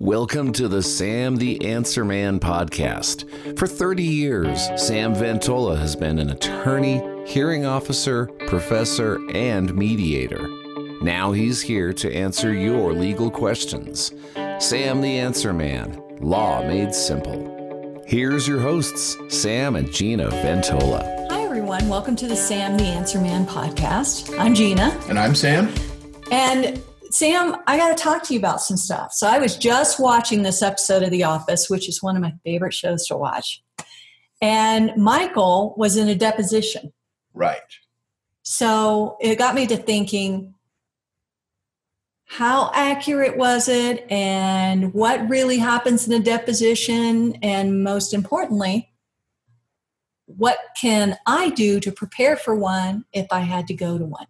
Welcome to the Sam the Answer Man podcast. For 30 years, Sam Ventola has been an attorney, hearing officer, professor, and mediator. Now he's here to answer your legal questions. Sam the Answer Man, law made simple. Here's your hosts, Sam and Gina Ventola. Hi, everyone. Welcome to the Sam the Answer Man podcast. I'm Gina. And I'm Sam. And Sam, I got to talk to you about some stuff. So I was just watching this episode of The Office, which is one of my favorite shows to watch. And Michael was in a deposition. Right. So it got me to thinking how accurate was it and what really happens in a deposition? And most importantly, what can I do to prepare for one if I had to go to one?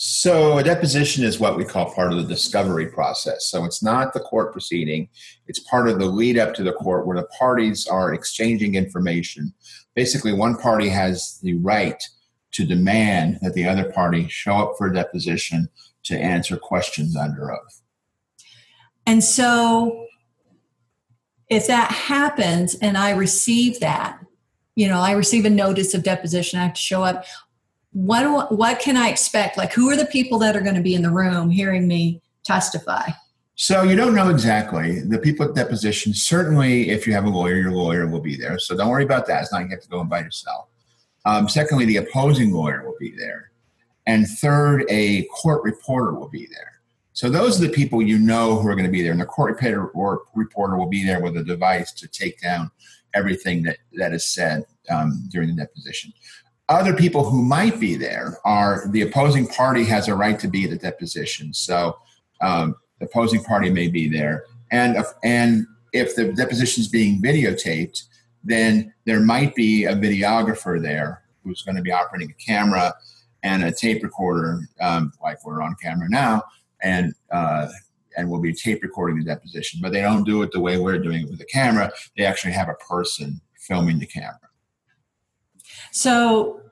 So, a deposition is what we call part of the discovery process. So, it's not the court proceeding, it's part of the lead up to the court where the parties are exchanging information. Basically, one party has the right to demand that the other party show up for a deposition to answer questions under oath. And so, if that happens and I receive that, you know, I receive a notice of deposition, I have to show up what do, what can I expect? Like, who are the people that are going to be in the room hearing me testify? So you don't know exactly the people at deposition. Certainly, if you have a lawyer, your lawyer will be there. So don't worry about that. It's not you have to go and by yourself. Um, secondly, the opposing lawyer will be there, and third, a court reporter will be there. So those are the people you know who are going to be there, and the court reporter reporter will be there with a device to take down everything that that is said um, during the deposition. Other people who might be there are the opposing party has a right to be at the deposition. So um, the opposing party may be there. And, and if the deposition is being videotaped, then there might be a videographer there who's going to be operating a camera and a tape recorder, um, like we're on camera now, and uh, and we'll be tape recording the deposition. But they don't do it the way we're doing it with the camera. They actually have a person filming the camera. So,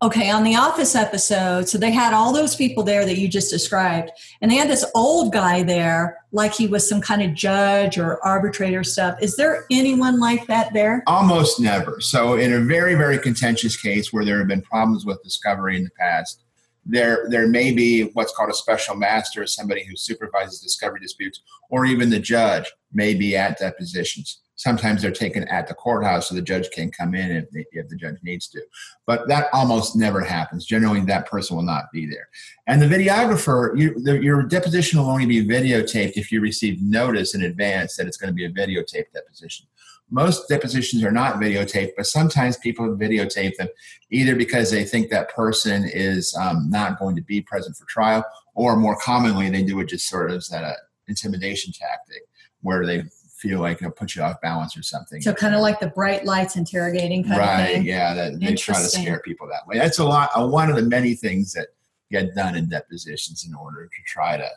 okay, on the Office episode, so they had all those people there that you just described, and they had this old guy there, like he was some kind of judge or arbitrator stuff. Is there anyone like that there? Almost never. So, in a very, very contentious case where there have been problems with discovery in the past, there there may be what's called a special master, somebody who supervises discovery disputes, or even the judge may be at depositions. Sometimes they're taken at the courthouse so the judge can come in if, they, if the judge needs to. But that almost never happens. Generally, that person will not be there. And the videographer, you, the, your deposition will only be videotaped if you receive notice in advance that it's going to be a videotaped deposition. Most depositions are not videotaped, but sometimes people videotape them either because they think that person is um, not going to be present for trial, or more commonly, they do it just sort of as an intimidation tactic where they feel like it'll put you off balance or something. So kind of like the bright lights interrogating kind right, of thing. Yeah, that they try to scare people that way. That's a lot. Uh, one of the many things that get done in depositions in order to try to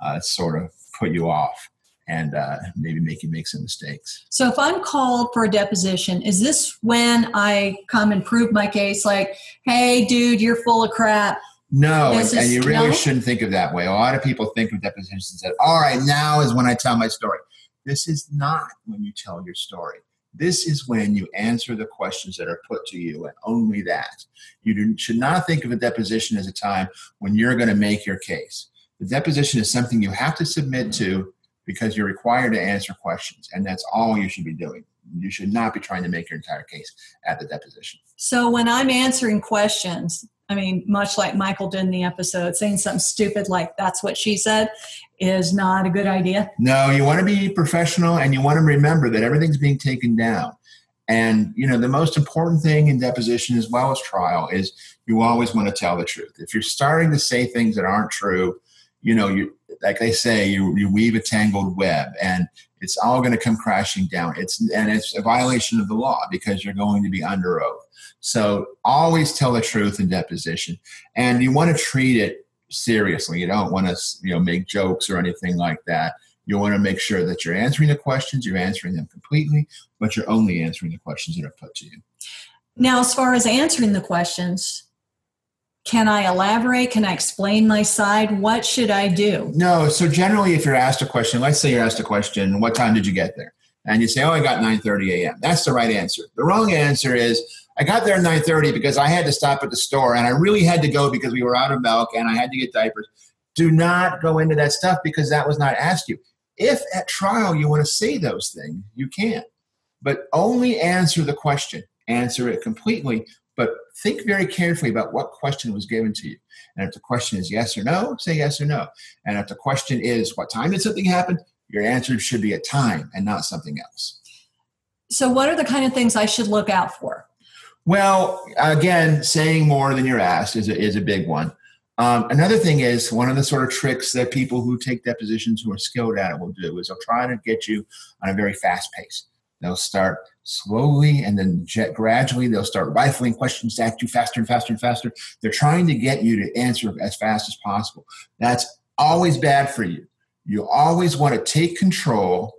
uh, sort of put you off and uh, maybe make you make some mistakes. So if I'm called for a deposition, is this when I come and prove my case? Like, hey, dude, you're full of crap. No, and, and, you really no? shouldn't think of that way. A lot of people think of depositions that, all right, now is when I tell my story. This is not when you tell your story. This is when you answer the questions that are put to you, and only that. You should not think of a deposition as a time when you're going to make your case. The deposition is something you have to submit to because you're required to answer questions, and that's all you should be doing. You should not be trying to make your entire case at the deposition. So, when I'm answering questions, I mean, much like Michael did in the episode, saying something stupid like that's what she said is not a good idea. No, you want to be professional and you want to remember that everything's being taken down. And, you know, the most important thing in deposition as well as trial is you always want to tell the truth. If you're starting to say things that aren't true, you know, you like they say, you, you weave a tangled web and it's all going to come crashing down. It's and it's a violation of the law because you're going to be under oath. So always tell the truth in deposition, and you want to treat it seriously. You don't want to you know make jokes or anything like that. You want to make sure that you're answering the questions, you're answering them completely, but you're only answering the questions that are put to you. Now, as far as answering the questions, can I elaborate? Can I explain my side? What should I do? No. So generally, if you're asked a question, let's say you're asked a question, what time did you get there? And you say, oh, I got 9:30 a.m. That's the right answer. The wrong answer is, I got there at 9:30 because I had to stop at the store and I really had to go because we were out of milk and I had to get diapers. Do not go into that stuff because that was not asked you. If at trial you want to say those things, you can. But only answer the question. Answer it completely but think very carefully about what question was given to you. And if the question is yes or no, say yes or no. And if the question is what time did something happen, your answer should be a time and not something else. So, what are the kind of things I should look out for? Well, again, saying more than you're asked is a, is a big one. Um, another thing is one of the sort of tricks that people who take depositions who are skilled at it will do is they'll try to get you on a very fast pace. They'll start slowly and then gradually they'll start rifling questions at you faster and faster and faster. They're trying to get you to answer as fast as possible. That's always bad for you. You always want to take control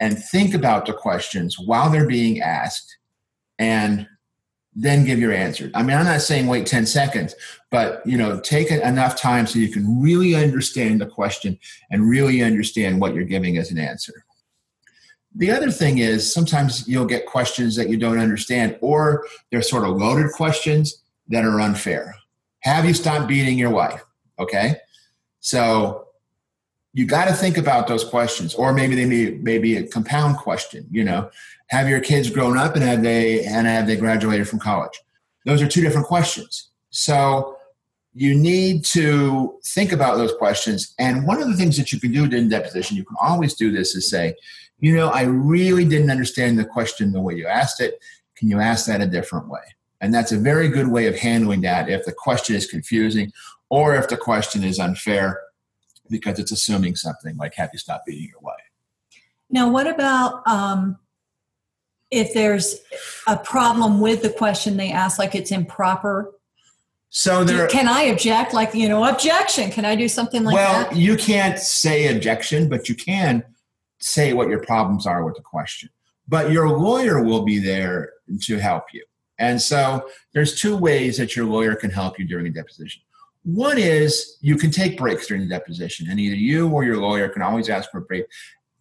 and think about the questions while they're being asked and then give your answer. I mean, I'm not saying wait 10 seconds, but you know, take enough time so you can really understand the question and really understand what you're giving as an answer. The other thing is sometimes you'll get questions that you don't understand, or they're sort of loaded questions that are unfair. Have you stopped beating your wife? Okay. So you got to think about those questions, or maybe they may, may be a compound question. You know, have your kids grown up and have they and have they graduated from college? Those are two different questions. So you need to think about those questions. And one of the things that you can do in deposition, you can always do this, is say, you know, I really didn't understand the question the way you asked it. Can you ask that a different way? And that's a very good way of handling that if the question is confusing or if the question is unfair because it's assuming something like, have you stopped beating your wife? Now, what about um, if there's a problem with the question they ask, like it's improper? So there, can I object? Like you know, objection. Can I do something like well, that? Well, you can't say objection, but you can say what your problems are with the question. But your lawyer will be there to help you. And so there's two ways that your lawyer can help you during a deposition. One is you can take breaks during the deposition, and either you or your lawyer can always ask for a break,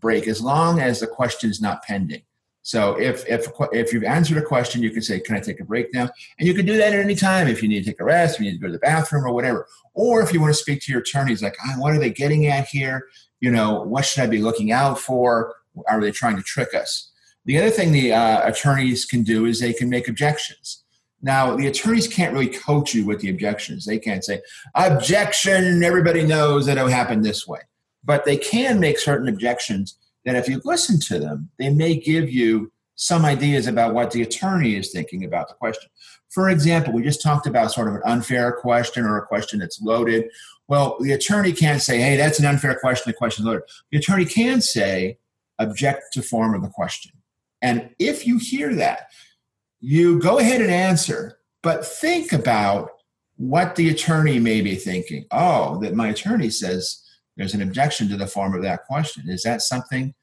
break as long as the question is not pending. So if if if you've answered a question, you can say, "Can I take a break now?" And you can do that at any time if you need to take a rest, if you need to go to the bathroom, or whatever. Or if you want to speak to your attorneys, like, oh, "What are they getting at here?" you know, what should I be looking out for? Are they trying to trick us? The other thing the uh, attorneys can do is they can make objections. Now, the attorneys can't really coach you with the objections. They can't say, objection, everybody knows that it happened this way. But they can make certain objections that if you listen to them, they may give you some ideas about what the attorney is thinking about the question. For example, we just talked about sort of an unfair question or a question that's loaded well, the attorney can't say, hey, that's an unfair question, the question's loaded. The attorney can say, object to form of the question. And if you hear that, you go ahead and answer, but think about what the attorney may be thinking. Oh, that my attorney says there's an objection to the form of that question. Is that something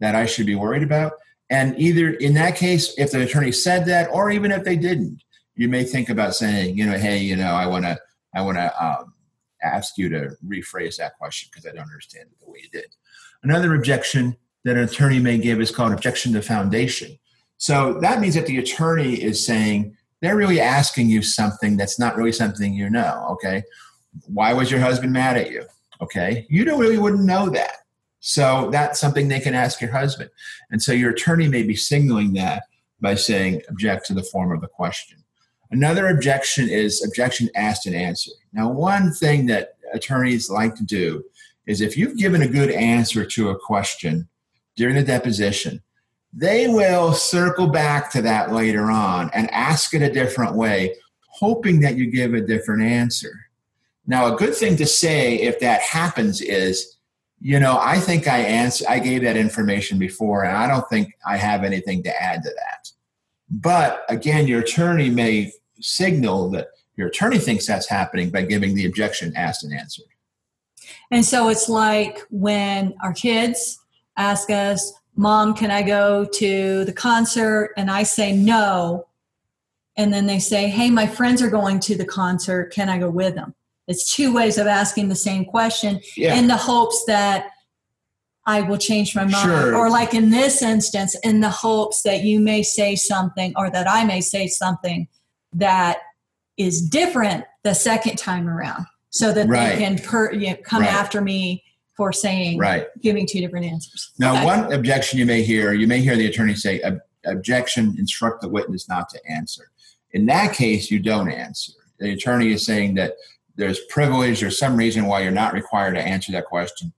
that I should be worried about? And either in that case, if the attorney said that, or even if they didn't, you may think about saying, you know, hey, you know, I want to, I want to um, ask you to rephrase that question because I don't understand it the way you did. Another objection that an attorney may give is called objection to foundation. So that means that the attorney is saying they're really asking you something that's not really something you know. Okay. Why was your husband mad at you? Okay. You don't really wouldn't know that. So that's something they can ask your husband. And so your attorney may be signaling that by saying object to the form of the question. Another objection is objection asked and answered. Now, one thing that attorneys like to do is if you've given a good answer to a question during the deposition, they will circle back to that later on and ask it a different way, hoping that you give a different answer. Now, a good thing to say if that happens is, you know, I think I answer, I gave that information before, and I don't think I have anything to add to that. But again, your attorney may signal that your attorney thinks that's happening by giving the objection asked and answered. And so it's like when our kids ask us, Mom, can I go to the concert? And I say no. and then they say, Hey, my friends are going to the concert. Can I go with them? It's two ways of asking the same question Yeah. in the hopes that I will change my mind. Sure. Or, like in this instance, in the hopes that you may say something or that I may say something that is different the second time around so that Right. they can per, you know, come Right. after me for saying, right. giving two different answers. Now, Okay. one objection you may hear, you may hear the attorney say, "Ob- objection, instruct the witness not to answer. In that case, you don't answer. The attorney is saying that there's privilege or some reason why you're not required to answer that question.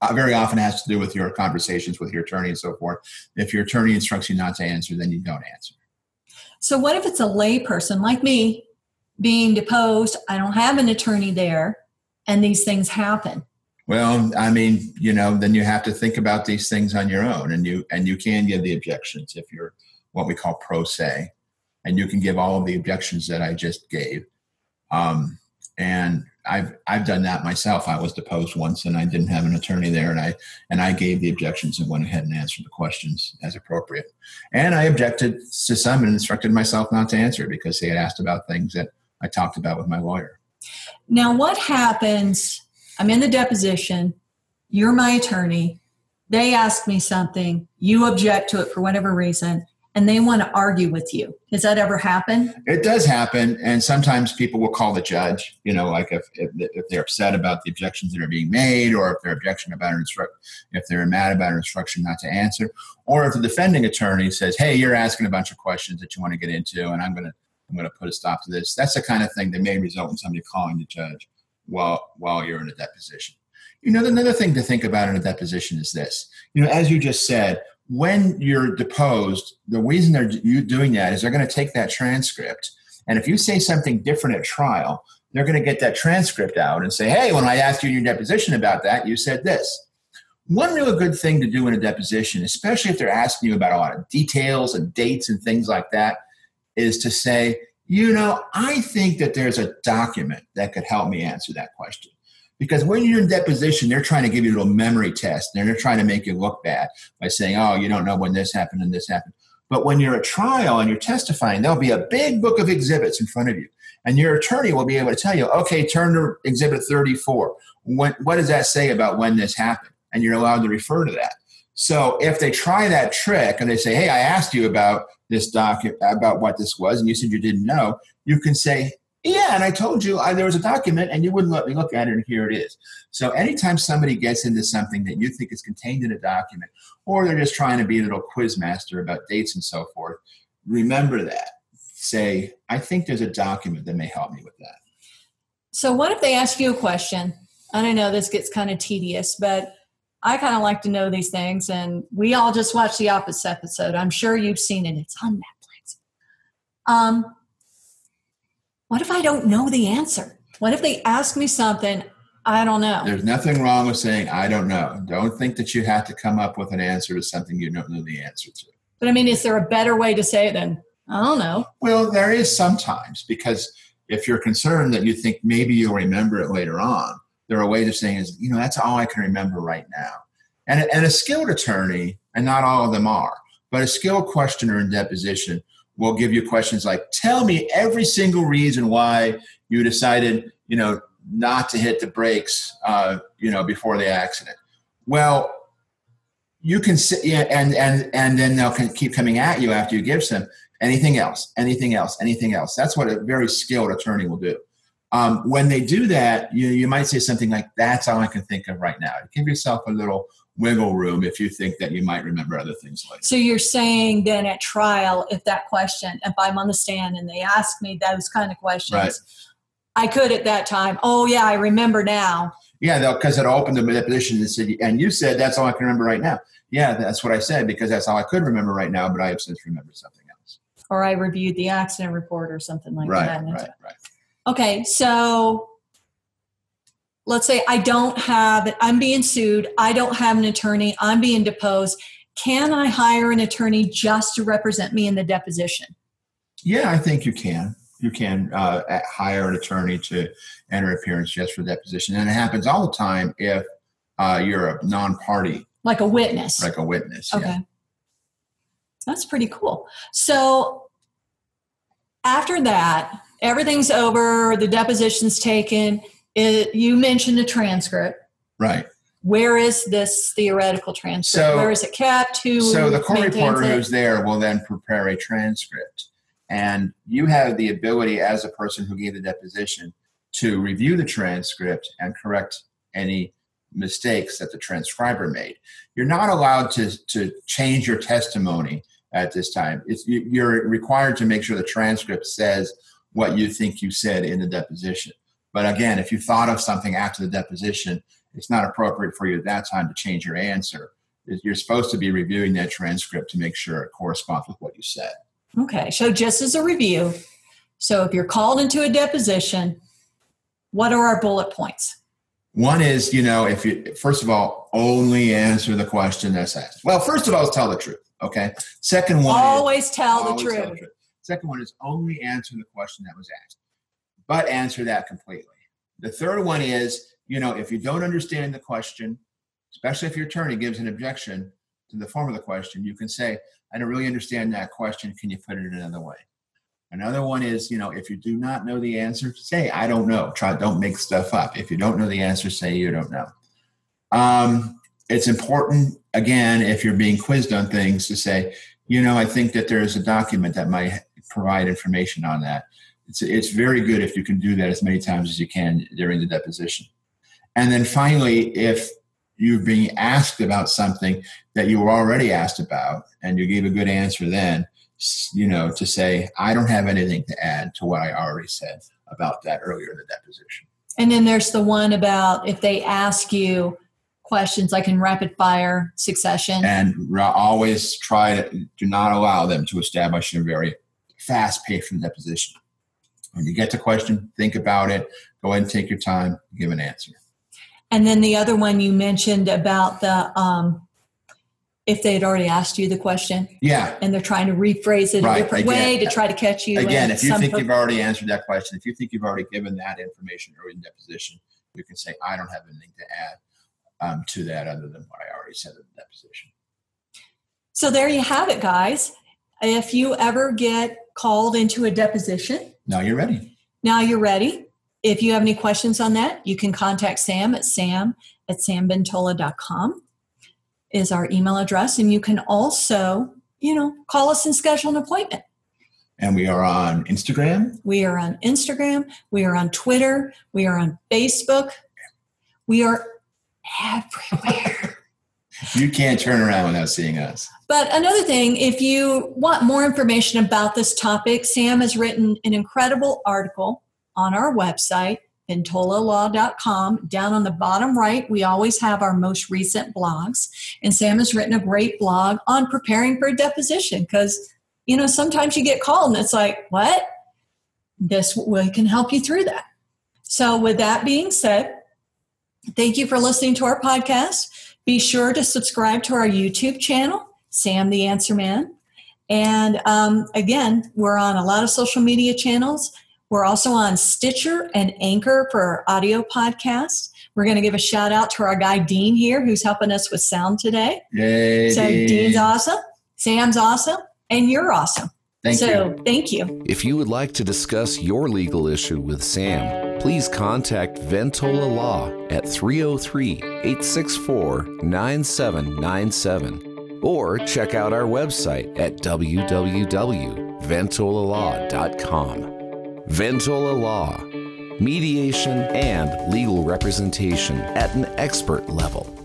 Uh, very often has to do with your conversations with your attorney and so forth. If your attorney instructs you not to answer, then you don't answer. So, what if it's a layperson like me being deposed? I don't have an attorney there, and these things happen. Well, I mean, you know, then you have to think about these things on your own, and you and you can give the objections if you're what we call pro se, and you can give all of the objections that I just gave. Um, and I've I've done that myself. I was deposed once, and I didn't have an attorney there, and I and I gave the objections and went ahead and answered the questions as appropriate. And I objected to some and instructed myself not to answer because they had asked about things that I talked about with my lawyer. Now, what happens? I'm in the deposition, you're my attorney, they ask me something, you object to it for whatever reason, and they want to argue with you. Does that ever happen? It does happen, and sometimes people will call the judge. You know, like if, if if they're upset about the objections that are being made, or if they're objection about an instruct, if they're mad about an instruction not to answer, or if the defending attorney says, "Hey, you're asking a bunch of questions that you want to get into, and I'm gonna I'm gonna put a stop to this." That's the kind of thing that may result in somebody calling the judge while while you're in a deposition. You know, another thing to think about in a deposition is this. You know, as you just said, when you're deposed, the reason they're you doing that is they're going to take that transcript, and if you say something different at trial, they're going to get that transcript out and say, "Hey, when I asked you in your deposition about that, you said this." One real good thing to do in a deposition, especially if they're asking you about a lot of details and dates and things like that, is to say, you know, I think that there's a document that could help me answer that question. Because when you're in deposition, they're trying to give you a little memory test and they're trying to make you look bad by saying, oh, you don't know when this happened and this happened. But when you're at trial and you're testifying, there'll be a big book of exhibits in front of you. And your attorney will be able to tell you, okay, turn to exhibit 34. When, what does that say about when this happened? And you're allowed to refer to that. So if they try that trick and they say, hey, I asked you about this document, about what this was, and you said you didn't know, you can say, yeah, and I told you I, there was a document and you wouldn't let me look at it, and here it is. So anytime somebody gets into something that you think is contained in a document, or they're just trying to be a little quiz master about dates and so forth, remember that. Say, I think there's a document that may help me with that. So, what if they ask you a question? I know this gets kind of tedious, but I kind of like to know these things. And we all just watched the Office episode. I'm sure you've seen it. It's on Netflix. Um, what if I don't know the answer? What if they ask me something I don't know? There's nothing wrong with saying, I don't know. Don't think that you have to come up with an answer to something you don't know the answer to. But I mean, is there a better way to say it than I don't know? Well, there is sometimes because if you're concerned that you think maybe you'll remember it later on, there are ways of saying is, you know, that's all I can remember right now. And, and a skilled attorney, and not all of them are, but a skilled questioner in deposition will give you questions like, tell me every single reason why you decided, you know, not to hit the brakes, uh, you know, before the accident. Well, you can sit, yeah, and and and then they'll keep coming at you after you give some anything else, anything else, anything else. That's what a very skilled attorney will do. Um, when they do that, you you might say something like, "That's all I can think of right now." Give yourself a little wiggle room if you think that you might remember other things later. So you're saying then at trial, if that question, if I'm on the stand and they ask me those kind of questions, Right. I could at that time. Oh yeah, I remember now. Yeah, because it opened the deposition and said, and you said that's all I can remember right now. Yeah, that's what I said because that's all I could remember right now, but I have since remembered something else. Or I reviewed the accident report or something like right, that. right, right. Okay, so let's say I don't have, I'm being sued, I don't have an attorney, I'm being deposed. Can I hire an attorney just to represent me in the deposition? Yeah, I think you can. You can uh, hire an attorney to enter appearance just for deposition, and it happens all the time if uh, you're a non-party, Like a witness. like a witness. Okay. Yeah. That's pretty cool. So after that, everything's over, the deposition's taken. It, you mentioned a transcript. Right. Where is this theoretical transcript? So- Where is it kept? Who So the court reporter it? who's there will then prepare a transcript. And you have the ability as a person who gave the deposition to review the transcript and correct any mistakes that the transcriber made. You're not allowed to, to change your testimony at this time. It's, you're required to make sure the transcript says what you think you said in the deposition. But again, if you thought of something after the deposition, it's not appropriate for you at that time to change your answer you're supposed to be reviewing that transcript to make sure it corresponds with what you said. Okay, so just as a review, so if you're called into a deposition, what are our bullet points? One is, you know, if you first of all only answer the question that's asked. Well, first of all, tell the truth. Okay. Second one, is- Always tell the truth. Second one is only answer the question that was asked, but answer that completely. The third one is, you know, if you don't understand the question, especially if your attorney gives an objection to the form of the question, you can say, I don't really understand that question. Can you put it another way? Another one is, you know, if you do not know the answer, say, I don't know. Try, don't make stuff up. If you don't know the answer, say you don't know. Um, it's important, again, if you're being quizzed on things, to say, you know, I think that there is a document that might provide information on that. It's, it's very good if you can do that as many times as you can during the deposition. And then finally, if you're being asked about something that you were already asked about and you gave a good answer then, you know, to say, I don't have anything to add to what I already said about that earlier in the deposition. And then there's the one about if they ask you questions like in rapid fire succession. And always try to do not allow them to establish a very fast pace from the deposition. When you get the question, think about it, go ahead and take your time, give an answer. And then the other one you mentioned about the um, if they had already asked you the question Yeah, and they're trying to rephrase it Right, a different again- way to try to catch you. Again, if you think per- you've already answered that question, if you think you've already given that information early in deposition, you can say, I don't have anything to add um, to that other than what I already said in the deposition. so there you have it, guys. If you ever get called into a deposition, Now you're ready. now you're ready. If you have any questions on that, you can contact Sam at sam at samventola.com is our email address. And you can also, you know, call us and schedule an appointment. And we are on Instagram. We are on Instagram. We are on Twitter. We are on Facebook. We are everywhere. You can't turn around without seeing us. but another thing, if you want more information about this topic, Sam has written an incredible article on our website, ventolalaw.com. Down on the bottom right, we always have our most recent blogs. And Sam has written a great blog on preparing for a deposition because, you know, sometimes you get called and it's like, what? This we can help you through that. So, with that being said, thank you for listening to our podcast. Be sure to subscribe to our YouTube channel, Sam the Answer Man. And um, again, we're on a lot of social media channels. We're also on Stitcher and Anchor for our audio podcast. We're going to give a shout out to our guy Dean here, who's helping us with sound today. Yay. So Dean. Dean's awesome, Sam's awesome, and you're awesome. Thank so you. thank you. If you would like to discuss your legal issue with Sam, please contact Ventola Law at 303 864 9797 or check out our website at www.ventolalaw.com. Ventola Law, mediation and legal representation at an expert level.